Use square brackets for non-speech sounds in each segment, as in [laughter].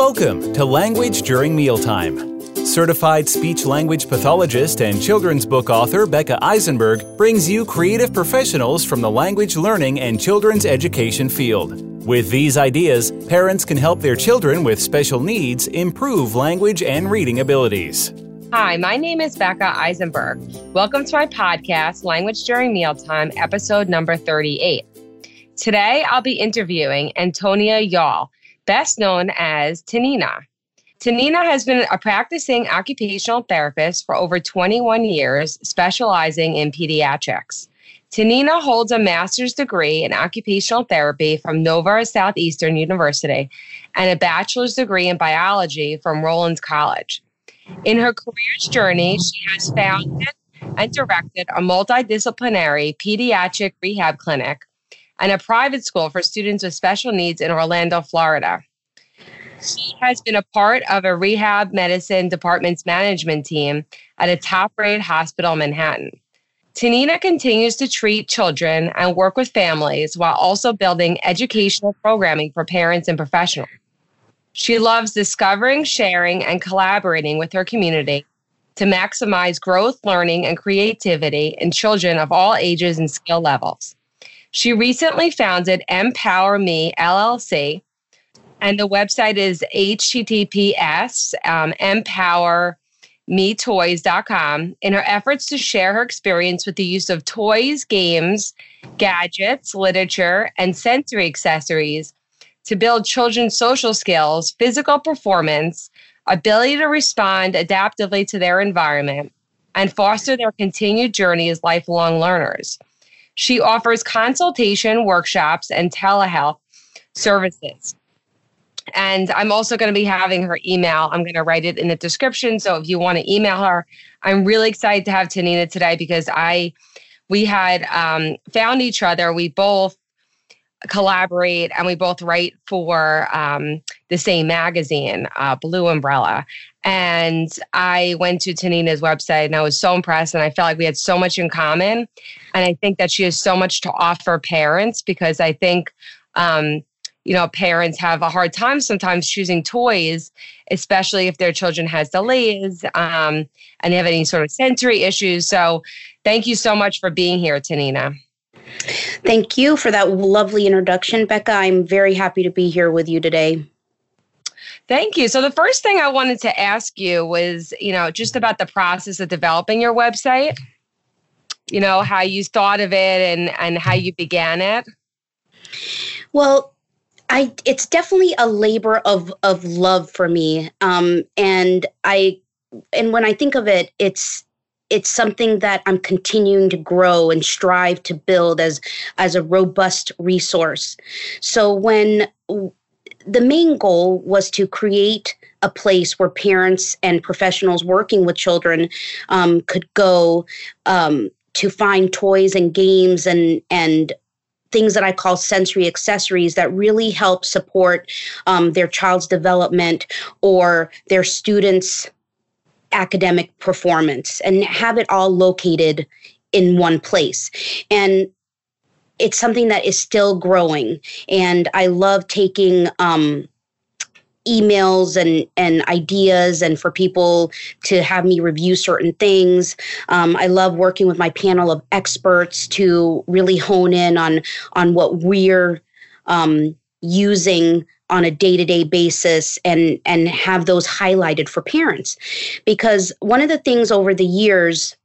Welcome to Language During Mealtime. Certified speech language pathologist and children's book author Becca Eisenberg brings you creative professionals from the language learning and children's education field. With these ideas, parents can help their children with special needs improve language and reading abilities. Hi, my name is Becca Eisenberg. Welcome to my podcast, Language During Mealtime, episode number 38. Today, I'll be interviewing Antonia Yawl best known as Tanina. Tanina has been a practicing occupational therapist for over 21 years, specializing in pediatrics. Tanina holds a master's degree in occupational therapy from Nova Southeastern University and a bachelor's degree in biology from Rollins College. In her career's journey, she has founded and directed a multidisciplinary pediatric rehab clinic and a private school for students with special needs in Orlando, Florida. She has been a part of a rehab medicine department's management team at a top rated hospital in Manhattan. Tanina continues to treat children and work with families while also building educational programming for parents and professionals. She loves discovering, sharing, and collaborating with her community to maximize growth, learning, and creativity in children of all ages and skill levels. She recently founded Empower Me LLC, and the website is https um, empowermetoys.com in her efforts to share her experience with the use of toys, games, gadgets, literature, and sensory accessories to build children's social skills, physical performance, ability to respond adaptively to their environment, and foster their continued journey as lifelong learners. She offers consultation, workshops, and telehealth services. And I'm also going to be having her email. I'm going to write it in the description. So if you want to email her, I'm really excited to have Tanina today because I, we had um, found each other. We both collaborate and we both write for um, the same magazine, uh, Blue Umbrella. And I went to Tanina's website and I was so impressed and I felt like we had so much in common. And I think that she has so much to offer parents because I think, um, you know, parents have a hard time sometimes choosing toys, especially if their children has delays um, and they have any sort of sensory issues. So thank you so much for being here, Tanina. Thank you for that lovely introduction, Becca. I'm very happy to be here with you today. Thank you. So the first thing I wanted to ask you was, you know, just about the process of developing your website. You know, how you thought of it and and how you began it. Well, I it's definitely a labor of of love for me. Um and I and when I think of it, it's it's something that I'm continuing to grow and strive to build as as a robust resource. So when the main goal was to create a place where parents and professionals working with children um, could go um, to find toys and games and and things that I call sensory accessories that really help support um, their child's development or their students' academic performance and have it all located in one place. And it's something that is still growing. And I love taking um, emails and and ideas and for people to have me review certain things um, i love working with my panel of experts to really hone in on on what we're um, using on a day-to-day basis and and have those highlighted for parents because one of the things over the years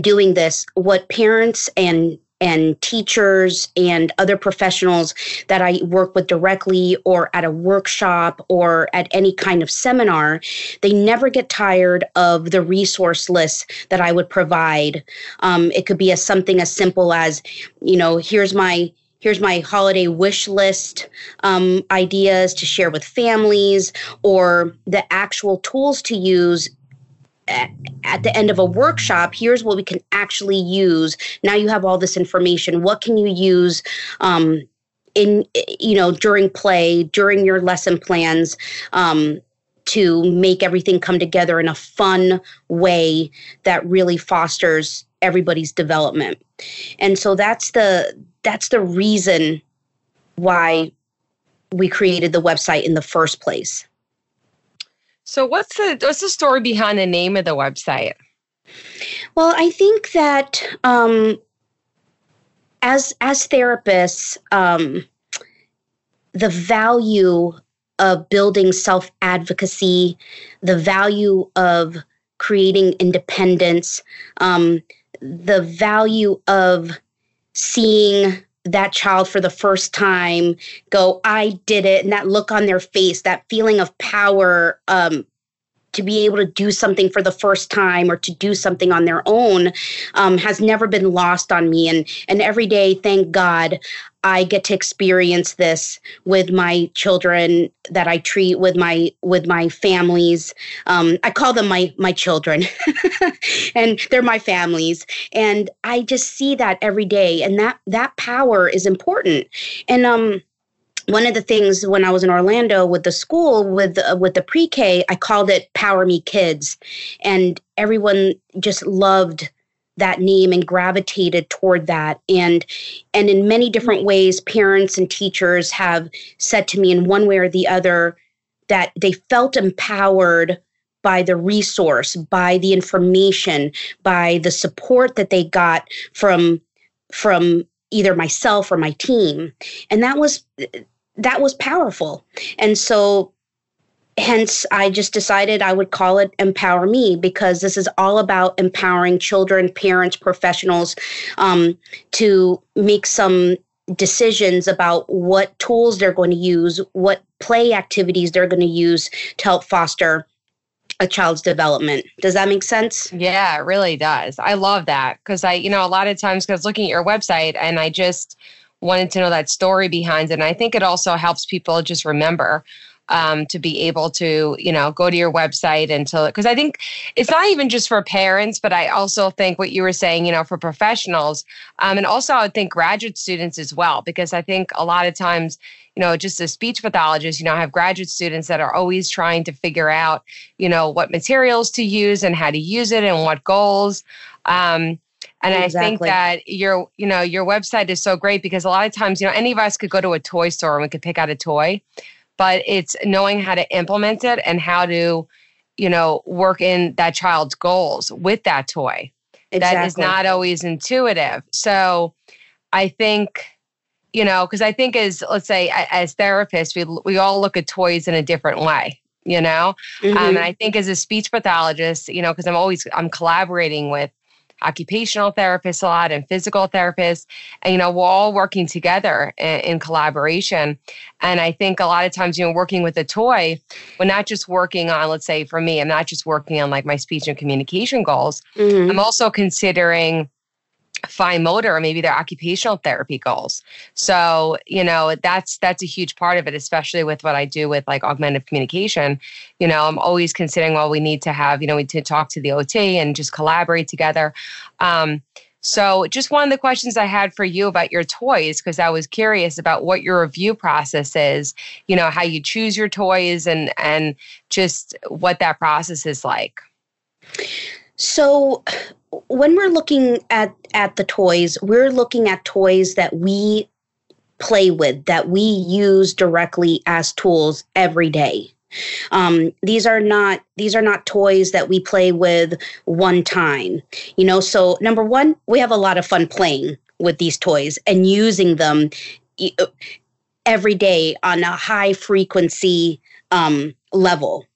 doing this what parents and and teachers and other professionals that I work with directly or at a workshop or at any kind of seminar, they never get tired of the resource list that I would provide. Um, it could be as something as simple as, you know, here's my here's my holiday wish list um, ideas to share with families or the actual tools to use at the end of a workshop here's what we can actually use. Now you have all this information. What can you use um, in you know during play during your lesson plans um, to make everything come together in a fun way that really fosters everybody's development. And so that's the that's the reason why we created the website in the first place So what's the what's the story behind the name of the website? Well, I think that um, as as therapists, um, the value of building self advocacy, the value of creating independence, um, the value of seeing that child for the first time go, I did it, and that look on their face, that feeling of power, um, to be able to do something for the first time or to do something on their own um, has never been lost on me. And and every day, thank God, I get to experience this with my children that I treat with my with my families. Um, I call them my my children, [laughs] and they're my families. And I just see that every day, and that that power is important. And um, one of the things when I was in Orlando with the school with uh, with the pre-K, I called it Power Me Kids, and everyone just loved that name and gravitated toward that. And and in many different ways parents and teachers have said to me in one way or the other that they felt empowered by the resource by the information by the support that they got from from either myself or my team. And that was that was powerful. And so hence I just decided I would call it Empower Me because this is all about empowering children, parents, professionals um, to make some decisions about what tools they're going to use, what play activities they're going to use to help foster a child's development. Does that make sense? Yeah, it really does. I love that because I, you know, a lot of times because looking at your website and I just wanted to know that story behind it. And I think it also helps people just remember um, to be able to, you know, go to your website and to, because I think it's not even just for parents, but I also think what you were saying, you know, for professionals. Um, and also, I would think graduate students as well, because I think a lot of times, you know, just as speech pathologists, you know, I have graduate students that are always trying to figure out, you know, what materials to use and how to use it and what goals. Um, and exactly. I think that your, you know, your website is so great because a lot of times, you know, any of us could go to a toy store and we could pick out a toy, but it's knowing how to implement it and how to, you know, work in that child's goals with that toy. Exactly. That is not always intuitive. So I think, you know, because I think as let's say as therapists, we we all look at toys in a different way you know mm-hmm. um, and i think as a speech pathologist you know because i'm always i'm collaborating with occupational therapists a lot and physical therapists. And, you know, we're all working together in, in, collaboration. And I think a lot of times, you know, working with a toy, we're not just working on, let's say for me, I'm not just working on like my speech and communication goals. Mm-hmm. I'm also considering fine motor or maybe their occupational therapy goals. So you know that's that's a huge part of it especially with what i do with like augmented communication. You know i'm always considering well we need to have you know we need to talk to the ot and just collaborate together. Um, so just one of the questions i had for you about your toys because i was curious about what your review process is you know how you choose your toys and and just what that process is like so when we're looking at at the toys, we're looking at toys that we play with that we use directly as tools every day. Um, these are not these are not toys that we play with one time. You know, so number one, we have a lot of fun playing with these toys and using them every day on a high frequency um, level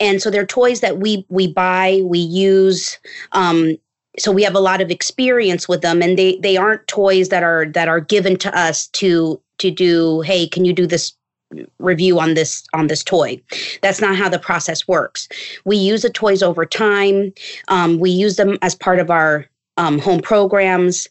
and so they're toys that we we buy we use um, so we have a lot of experience with them. And they they aren't toys that are that are given to us to to do hey can you do this review on this on this toy? That's not how the process works. We use the toys over time. Um, we use them as part of our um, home programs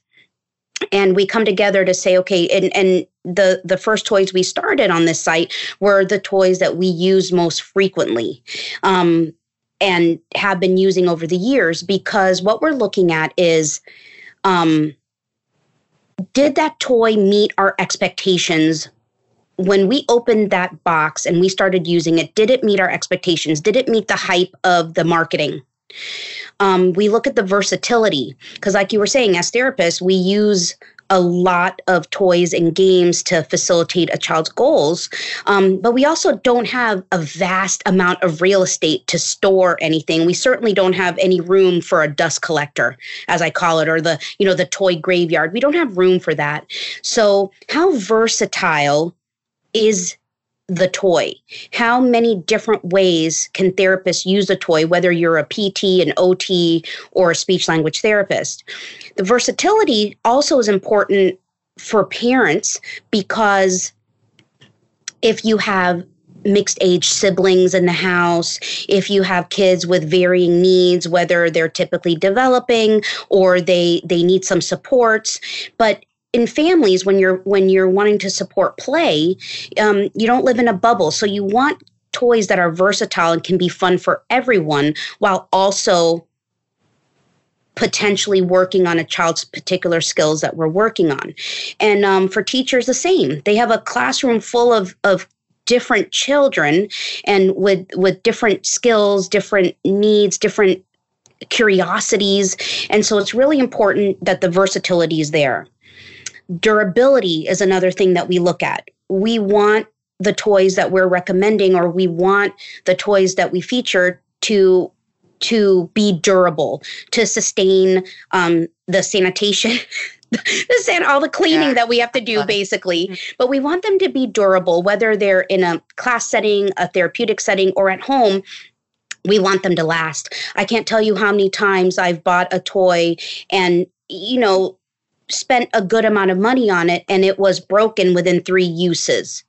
and we come together to say okay and and the the first toys we started on this site were the toys that we use most frequently um, and have been using over the years because what we're looking at is um, did that toy meet our expectations? When we opened that box and we started using it did it meet our expectations? Did it meet the hype of the marketing um, we look at the versatility because like you were saying as therapists we use a lot of toys and games to facilitate a child's goals. Um, but we also don't have a vast amount of real estate to store anything. We certainly don't have any room for a dust collector, as I call it, or the, you know, the toy graveyard. We don't have room for that. So how versatile is the toy. How many different ways can therapists use a toy, whether you're a PT, an OT, or a speech language therapist? The versatility also is important for parents because if you have mixed age siblings in the house, if you have kids with varying needs, whether they're typically developing or they they need some supports, but in families when you're when you're wanting to support play um, you don't live in a bubble. So you want toys that are versatile and can be fun for everyone while also potentially working on a child's particular skills that we're working on. And um, for teachers the same. They have a classroom full of of different children and with with different skills different needs different curiosities. And so it's really important that the versatility is there Durability is another thing that we look at. We want the toys that we're recommending or we want the toys that we feature to to be durable to sustain um, the sanitation [laughs] the san- all the cleaning yeah. that we have to do basically mm-hmm. but we want them to be durable whether they're in a class setting a therapeutic setting or at home we want them to last i can't tell you how many times i've bought a toy and you know spent a good amount of money on it and it was broken within three uses.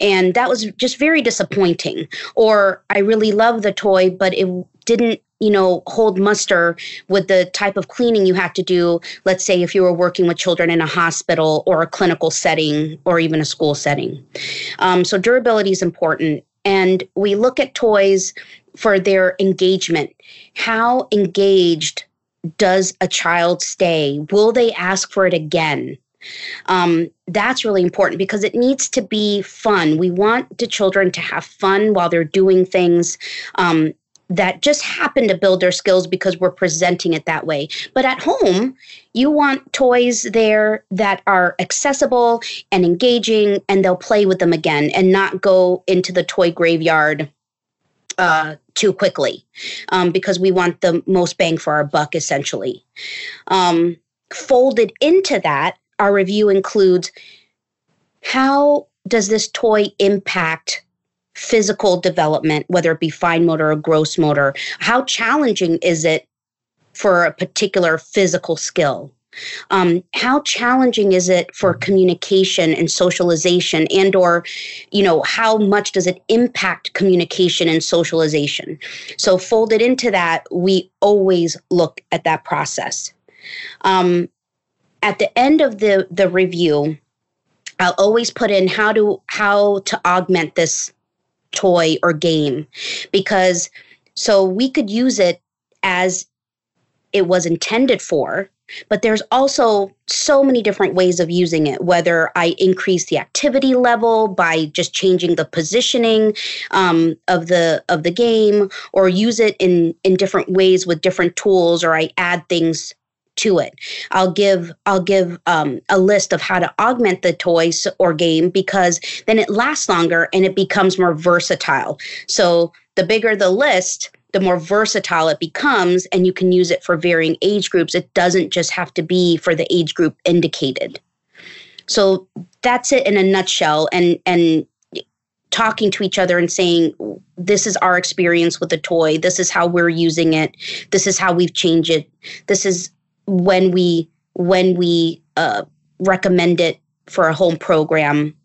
And that was just very disappointing. Or I really love the toy, but it didn't, you know, hold muster with the type of cleaning you have to do. Let's say if you were working with children in a hospital or a clinical setting or even a school setting. Um, so durability is important. And we look at toys for their engagement. How engaged does a child stay? Will they ask for it again? Um, that's really important because it needs to be fun. We want the children to have fun while they're doing things um, that just happen to build their skills because we're presenting it that way. But at home, you want toys there that are accessible and engaging, and they'll play with them again and not go into the toy graveyard uh, too quickly um, because we want the most bang for our buck, essentially. Um, folded into that, our review includes how does this toy impact physical development, whether it be fine motor or gross motor? How challenging is it for a particular physical skill? Um, how challenging is it for communication and socialization and or you know how much does it impact communication and socialization? So folded into that we always look at that process. Um, at the end of the the review i'll always put in how to how to augment this toy or game because so we could use it as it was intended for but there's also so many different ways of using it, whether I increase the activity level by just changing the positioning um, of the of the game, or use it in in different ways with different tools, or I add things to it. I'll give I'll give um, a list of how to augment the toys or game because then it lasts longer and it becomes more versatile. So the bigger the list, the more versatile it becomes and you can use it for varying age groups. It doesn't just have to be for the age group indicated. So that's it in a nutshell and and talking to each other and saying this is our experience with the toy. This is how we're using it. This is how we've changed it. This is when we when we uh, recommend it for a home program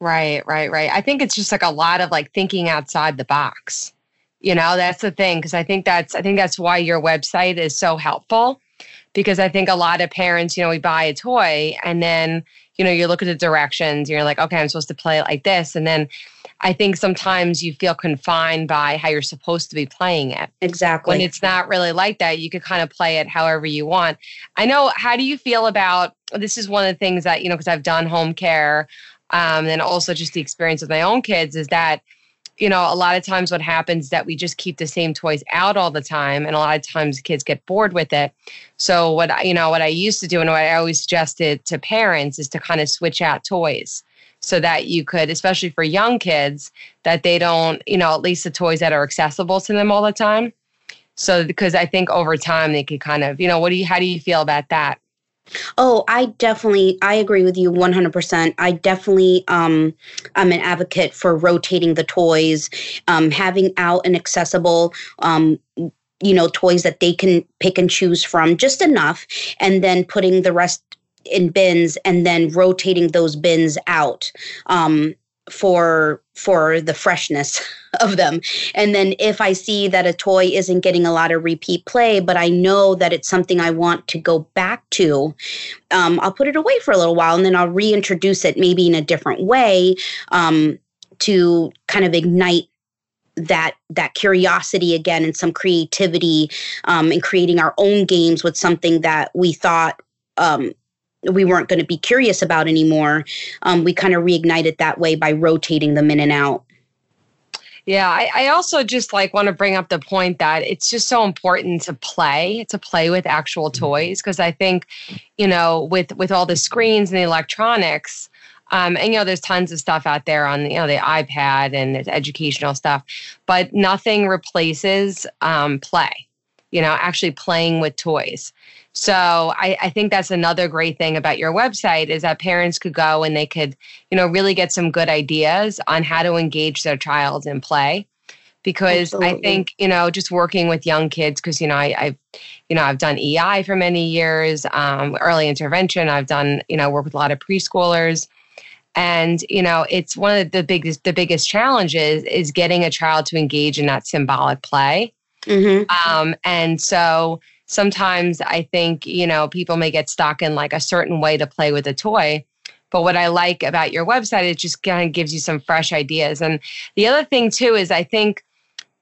Right, right, right. I think it's just like a lot of like thinking outside the box. You know, that's the thing because I think that's I think that's why your website is so helpful because I think a lot of parents, you know, we buy a toy and then, you know, you look at the directions, you're like, okay, I'm supposed to play it like this and then I think sometimes you feel confined by how you're supposed to be playing it. Exactly. When it's not really like that, you could kind of play it however you want. I know, how do you feel about this? Is one of the things that, you know, because I've done home care um, and also just the experience with my own kids is that you know, a lot of times what happens is that we just keep the same toys out all the time, and a lot of times kids get bored with it. So what you know, what I used to do, and what I always suggested to parents is to kind of switch out toys so that you could, especially for young kids, that they don't, you know, at least the toys that are accessible to them all the time. So because I think over time they could kind of, you know, what do you, how do you feel about that? Oh, I definitely I agree with you 100%. I definitely um I'm an advocate for rotating the toys, um having out and accessible um you know toys that they can pick and choose from just enough and then putting the rest in bins and then rotating those bins out um for for the freshness [laughs] of them. And then if I see that a toy isn't getting a lot of repeat play, but I know that it's something I want to go back to, um, I'll put it away for a little while and then I'll reintroduce it maybe in a different way um, to kind of ignite that that curiosity again and some creativity um, in creating our own games with something that we thought um, we weren't going to be curious about anymore. Um, we kind of reignited that way by rotating them in and out. Yeah, I, I also just like want to bring up the point that it's just so important to play, to play with actual mm-hmm. toys, because I think, you know, with with all the screens and the electronics, um, and you know, there's tons of stuff out there on you know the iPad and there's educational stuff, but nothing replaces um, play. You know, actually playing with toys. So I, I, think that's another great thing about your website is that parents could go and they could, you know, really get some good ideas on how to engage their child in play. Because Absolutely. I think, you know, just working with young kids, because, you know, I, have you know, I've done EI for many years, um, early intervention. I've done, you know, work with a lot of preschoolers. And, you know, it's one of the biggest, the biggest challenges is getting a child to engage in that symbolic play. Mm-hmm. Um, and so, sometimes I think, you know, people may get stuck in like a certain way to play with a toy. But what I like about your website, it just kind of gives you some fresh ideas. And the other thing too is I think,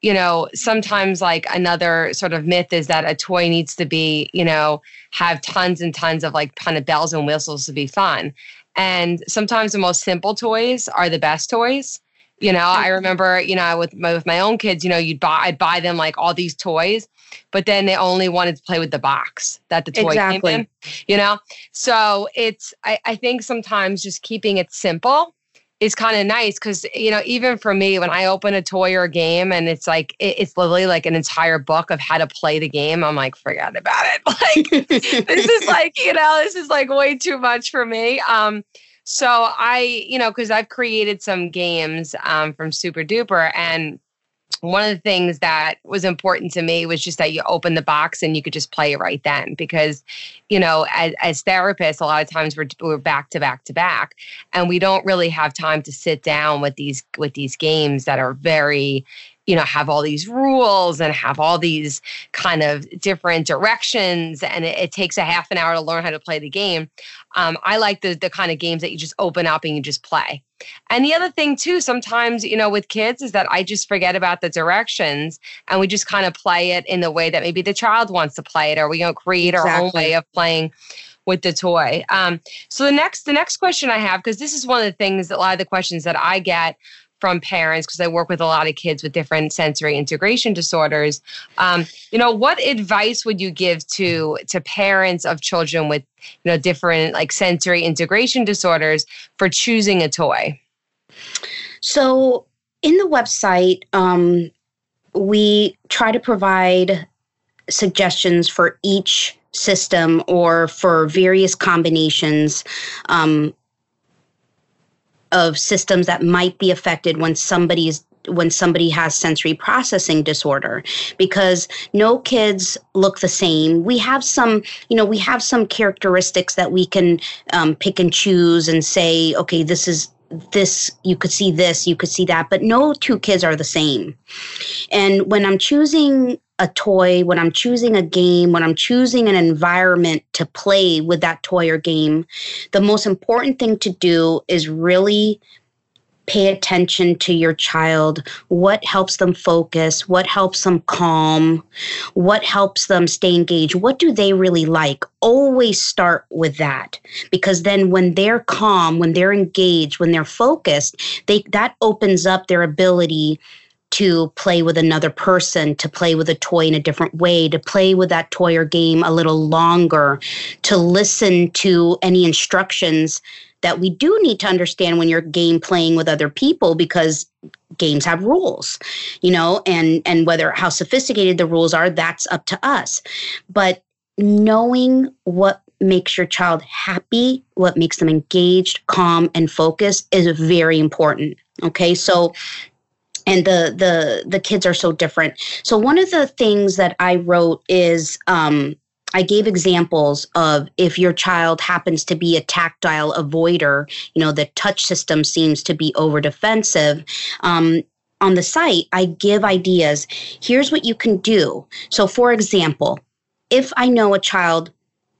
you know, sometimes like another sort of myth is that a toy needs to be, you know, have tons and tons of like kind of bells and whistles to be fun. And sometimes the most simple toys are the best toys. You know, I remember, you know, with my, with my own kids, you know, you'd buy, I'd buy them like all these toys, but then they only wanted to play with the box that the toy exactly. came in. You know, so it's I, I think sometimes just keeping it simple is kind of nice because you know even for me when i open a toy or a game and it's like it, it's literally like an entire book of how to play the game i'm like forget about it [laughs] like this is like you know this is like way too much for me um so i you know because i've created some games um, from super duper and one of the things that was important to me was just that you open the box and you could just play it right then because you know as, as therapists a lot of times we're, we're back to back to back and we don't really have time to sit down with these with these games that are very you know have all these rules and have all these kind of different directions and it, it, takes a half an hour to learn how to play the game um, i like the, the kind of games that you just open up and you just play and the other thing too sometimes you know with kids is that i just forget about the directions and we just kind of play it in the way that maybe the child wants to play it or we don't create exactly. our own way of playing with the toy. Um, so the next the next question I have because this is one of the things that a lot of the questions that I get from parents because I work with a lot of kids with different sensory integration disorders. Um, you know, what advice would you give to to parents of children with you know different like sensory integration disorders for choosing a toy? So in the website, um, we try to provide suggestions for each system or for various combinations um, of systems that might be affected when somebody is when somebody has sensory processing disorder. Because no kids look the same. We have some you know we have some characteristics that we can um, pick and choose and say okay this is this you could see this you could see that. But no two kids are the same. And when i'm choosing a toy, when I'm choosing a game, when I'm choosing an environment to play with that toy or game, the most important thing to do is really pay attention to your child, what helps them focus, what helps them calm, what helps them stay engaged, what do they really like? Always start with that because then when they're calm, when they're engaged, when they're focused, they that opens up their ability to play with another person, to play with a toy in a different way, to play with that toy or game a little longer, to listen to any instructions that we do need to understand when you're game playing with other people because games have rules you know and and whether how sophisticated the rules are that's up to us. But knowing what makes your child happy what makes them engaged calm and focused is very important okay? So and the the the kids are so different so one of the things that i wrote is um I gave examples of if your child happens to be a tactile avoider, you know, the touch system seems to be over defensive. Um, on the site, I give ideas. Here's what you can do. So, for example, if I know a child,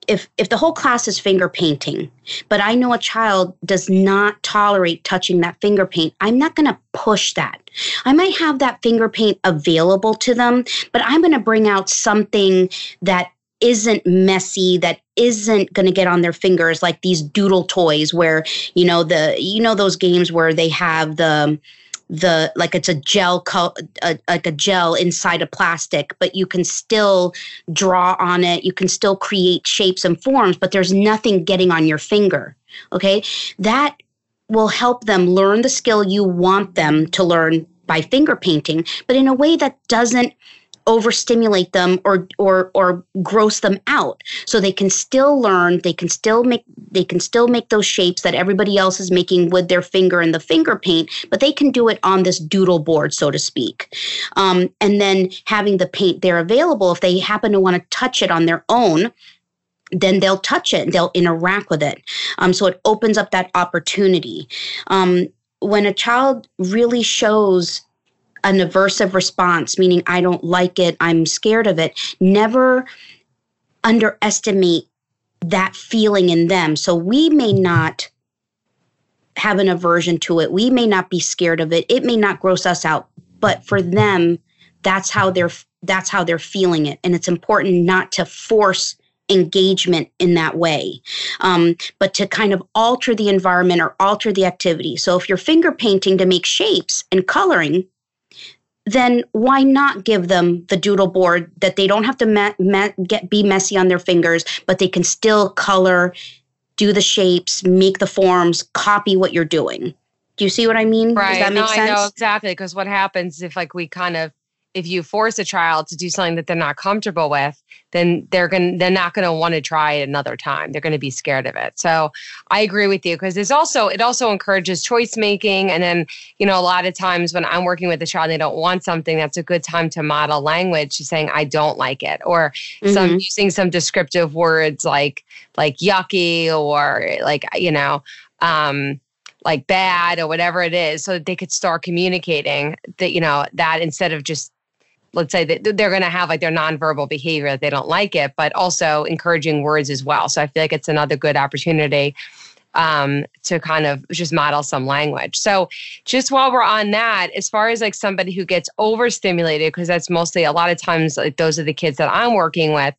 if if the whole class is finger painting, but I know a child does not tolerate touching that finger paint, I'm not going to push that. I might have that finger paint available to them, but I'm going to bring out something that isn't messy that isn't going to get on their fingers like these doodle toys where you know the you know those games where they have the the like it's a gel a, like a gel inside a plastic but you can still draw on it. You can still create shapes and forms but there's nothing getting on your finger okay? That will help them learn the skill you want them to learn by finger painting but in a way that doesn't overstimulate them or or or gross them out. So they can still learn they can still make they can still make those shapes that everybody else is making with their finger and the finger paint but they can do it on this doodle board so to speak. Um, and then having the paint there available if they happen to want to touch it on their own then they'll touch it and they'll interact with it. Um, so it opens up that opportunity. Um, when a child really shows an aversive response, meaning I don't like it, I'm scared of it, never underestimate that feeling in them. So we may not have an aversion to it. We may not be scared of it. It may not gross us out, but for them, that's how they're that's how they're feeling it. And it's important not to force engagement in that way, um, but to kind of alter the environment or alter the activity. So if you're finger painting to make shapes and coloring, then why not give them the doodle board that they don't have to me- me- get be messy on their fingers, but they can still color, do the shapes, make the forms, copy what you're doing. Do you see what I mean? Right. Does that make no, sense? I know exactly because what happens if like we kind of if you force a child to do something that they're not comfortable with, then they're going they're not going to want to try it another time. They're going to be scared of it. So I agree with you because it's also it also encourages choice making. And then you know a lot of times when I'm working with a child, they don't want something. That's a good time to model language, saying I don't like it, or mm-hmm. some using some descriptive words like like yucky or like you know. Um, like bad or whatever it is so that they could start communicating that you know that instead of just let's say that they're going to have like their nonverbal behavior that they don't like it, but also encouraging words as well. So I feel like it's another good opportunity um, to kind of just model some language. So just while we're on that, as far as like somebody who gets overstimulated, because that's mostly a lot of times like those are the kids that I'm working with.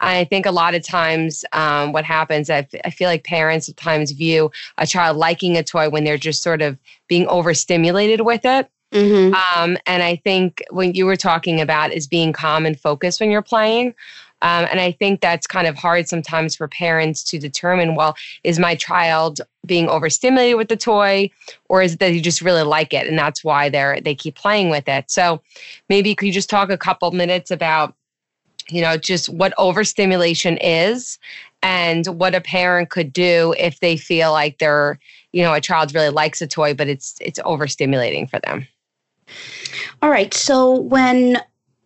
I think a lot of times um, what happens, I, feel like parents sometimes view a child liking a toy when they're just sort of being overstimulated with it. Mm-hmm. Um, and I think when you were talking about is being calm and focused when you're playing. Um, and I think that's kind of hard sometimes for parents to determine well, is my child being overstimulated with the toy or is it that you just really like it and that's why they're they keep playing with it. So maybe could you just talk a couple minutes about you know just what overstimulation is and what a parent could do if they feel like they're you know a child really likes a toy but it's it's overstimulating for them all right. So when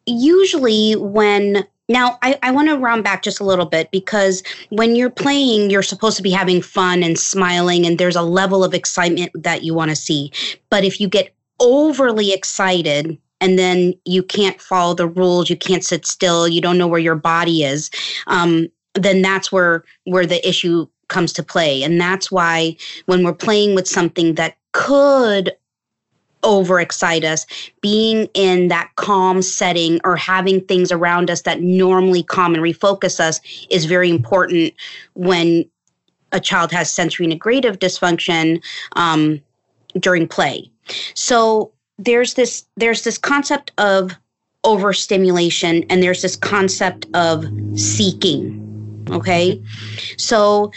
usually when now I, I want to round back just a little bit because when you're playing, you're supposed to be having fun and smiling, and there's a level of excitement that you want to see. But if you get overly excited and then you can't follow the rules, you can't sit still, you don't know where your body is, um, then that's where where the issue comes to play. And that's why when we're playing with something that could overexcite us. Being in that calm setting or having things around us that normally calm and refocus us is very important when a child has sensory integrative dysfunction um, during play. So there's this there's this concept of overstimulation and there's this concept of seeking. Okay, so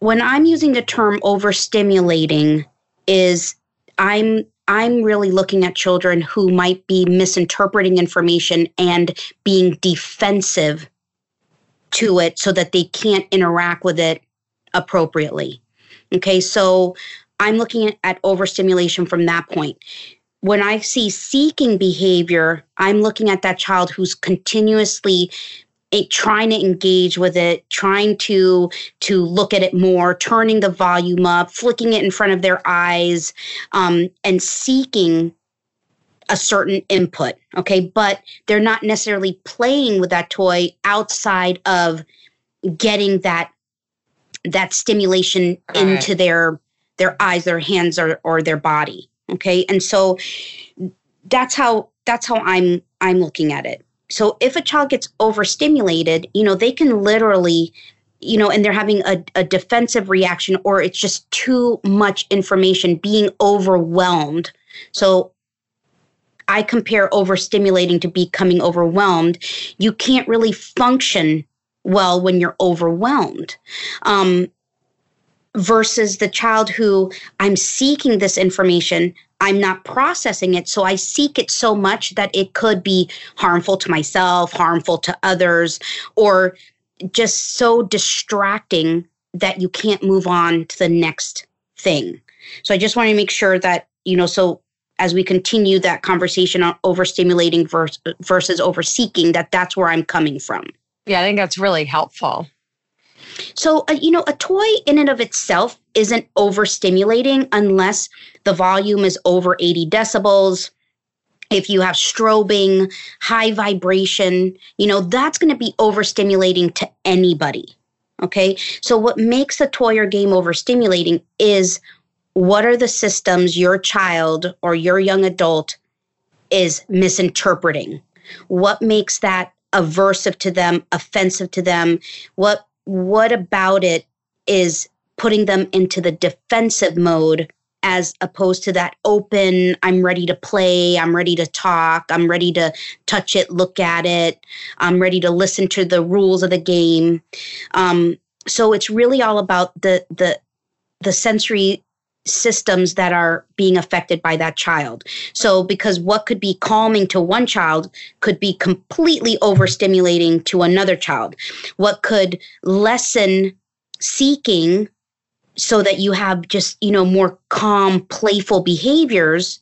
when I'm using the term overstimulating, is I'm I'm really looking at children who might be misinterpreting information and being defensive to it so that they can't interact with it appropriately. Okay, so I'm looking at overstimulation from that point. When I see seeking behavior, I'm looking at that child who's continuously trying to engage with it trying to to look at it more turning the volume up flicking it in front of their eyes um, and seeking a certain input okay? But they're not necessarily playing with that toy outside of getting that that stimulation into their their eyes their hands or, or their body okay? And so that's how that's how i'm i'm looking at it so if a child gets overstimulated, you know, they can literally, you know, and they're having a, a defensive reaction or it's just too much information, being overwhelmed. So I compare overstimulating to becoming overwhelmed. You can't really function well when you're overwhelmed. Um, versus the child who I'm seeking this information, I'm not processing it. So I seek it so much that it could be harmful to myself, harmful to others, or just so distracting that you can't move on to the next thing. So I just want to make sure that, you know, so as we continue that conversation on overstimulating versus, versus overseeking, that that's where I'm coming from. Yeah, I think that's really helpful. So, uh, you know, a toy in and of itself isn't overstimulating unless the volume is over 80 decibels. If you have strobing, high vibration, you know, that's going to be overstimulating to anybody. Okay. So, what makes a toy or game overstimulating is what are the systems your child or your young adult is misinterpreting? What makes that aversive to them, offensive to them? What what about it is putting them into the defensive mode as opposed to that open i'm ready to play i'm ready to talk i'm ready to touch it look at it i'm ready to listen to the rules of the game. Um, so it's really all about the the the sensory systems that are being affected by that child. So, because what could be calming to one child could be completely overstimulating to another child. What could lessen seeking so that you have just, you know, more calm, playful behaviors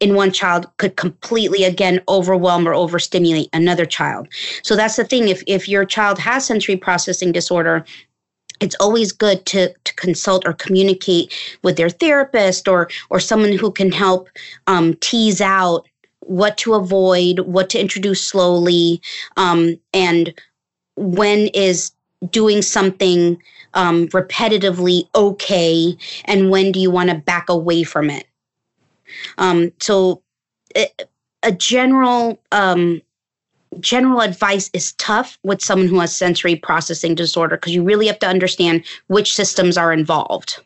in one child could completely again overwhelm or overstimulate another child. So that's the thing if if your child has sensory processing disorder, it's always good to, to consult or communicate with their therapist or or someone who can help um, tease out what to avoid, what to introduce slowly, um, and when is doing something um, repetitively okay, and when do you want to back away from it. Um, so, it, a general um, general advice is tough with someone who has sensory processing disorder because you really have to understand which systems are involved.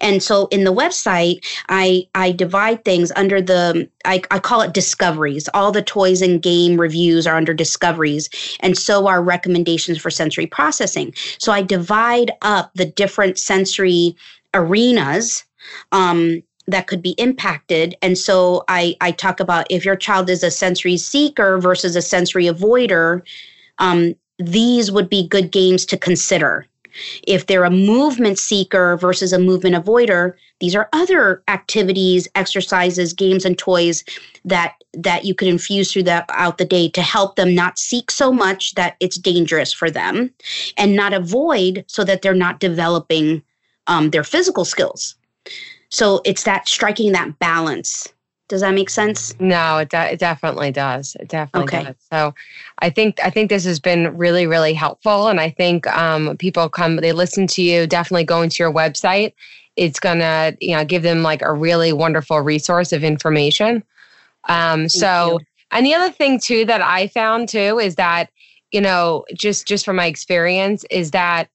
And so in the website, I I divide things under the I, I call it discoveries. All the toys and game reviews are under discoveries, and so are recommendations for sensory processing. So I divide up the different sensory arenas um, that could be impacted. And so I, I talk about if your child is a sensory seeker versus a sensory avoider, um, these would be good games to consider. If they're a movement seeker versus a movement avoider, these are other activities, exercises, games, and toys that that you could infuse throughout the day to help them not seek so much that it's dangerous for them, and not avoid so that they're not developing um, their physical skills. So it's that striking that balance. Does that make sense? No, it, de- it definitely does. It definitely okay. does. So, I think I think this has been really really helpful, and I think um, people come they listen to you. Definitely going to your website it's gonna you know give them like a really wonderful resource of information. Um, so you. and the other thing too that I found too is that you know just just from my experience is that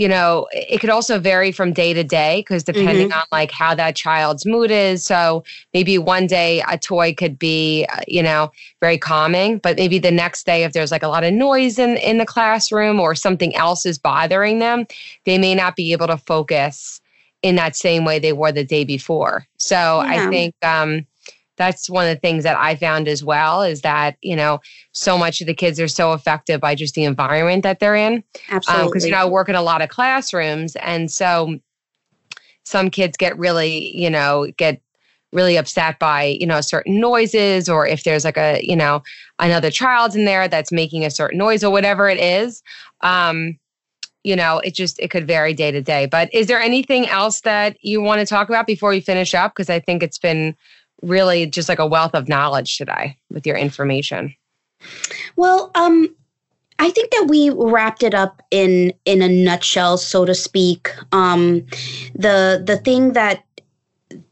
you know, it could also vary from day to day because depending mm-hmm. on like how that child's mood is. So maybe one day a toy could be, uh, you know, very calming, but maybe the next day, if there's like a lot of noise in, in the classroom or something else is bothering them, they may not be able to focus in that same way they were the day before. So yeah. I think, um, that's one of the things that I found as well is that, you know, so much of the kids are so affected by just the environment that they're in. Absolutely. Because, um, you know, I work in a lot of classrooms. And so some kids get really, you know, get really upset by you know certain noises or if there's like a you know another child in there that's making a certain noise or whatever it is um you know it just it could vary day to day but is there anything else that you want to talk about before we finish up because i think it's been really just like a wealth of knowledge today with your information. Well, um, I think that we wrapped it up in in a nutshell, so to speak. Um, the the thing that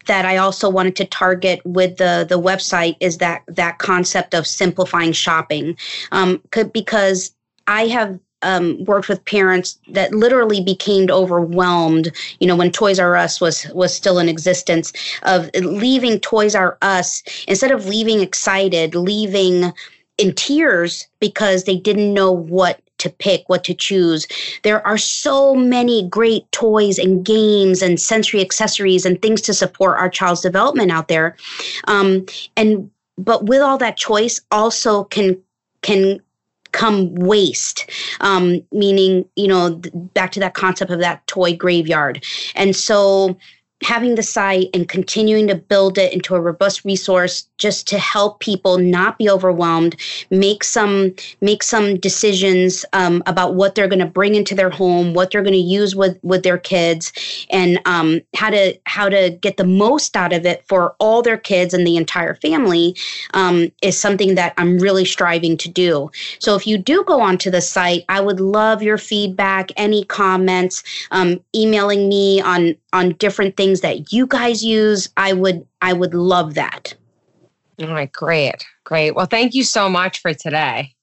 that I also wanted to target with the the website is that that concept of simplifying shopping, um, could, because I have um, worked with parents that literally became overwhelmed. You know, when Toys R Us was was still in existence, of leaving Toys R Us instead of leaving excited, leaving in tears because they didn't know what to pick, what to choose. There are so many great toys and games and sensory accessories and things to support our child's development out there. Um, and but with all that choice, also can can come waste. Um, meaning you know back to that concept of that toy graveyard. And so having the site and continuing to build it into a robust resource just to help people not be overwhelmed make some make some decisions um, about what they're going to bring into their home what they're going to use with with their kids and um, how to how to get the most out of it for all their kids and the entire family um, is something that i'm really striving to do. So if you do go onto the site i would love your feedback any comments um, emailing me on on different things that you guys use i would i would love that. All right great great. Well thank you so much for today.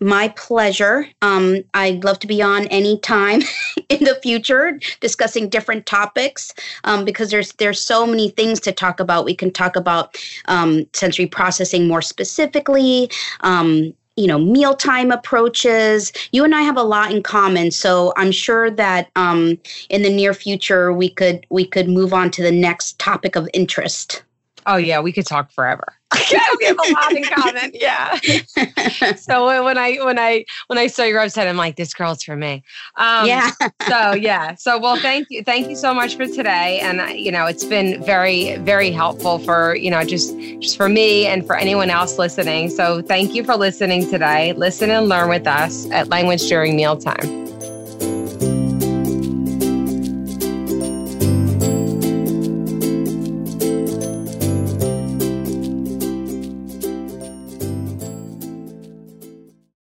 My pleasure. Um, i'd love to be on any time [laughs] in the future discussing different topics um, because there's there's so many things to talk about. We can talk about um, sensory processing more specifically um, you know mealtime approaches. You and i have a lot in common so i'm sure that um, in the near future we could we could move on to the next topic of interest oh yeah we could talk forever [laughs] we have a lot in common. [laughs] Yeah. so when I when I when I saw your website, I'm like, this girl's for me. Um, yeah. so yeah. So well, thank you, thank you so much for today, and uh, you know, it's been very very helpful for you know just just for me and for anyone else listening. So thank you for listening today. Listen and learn with us at Language During Mealtime.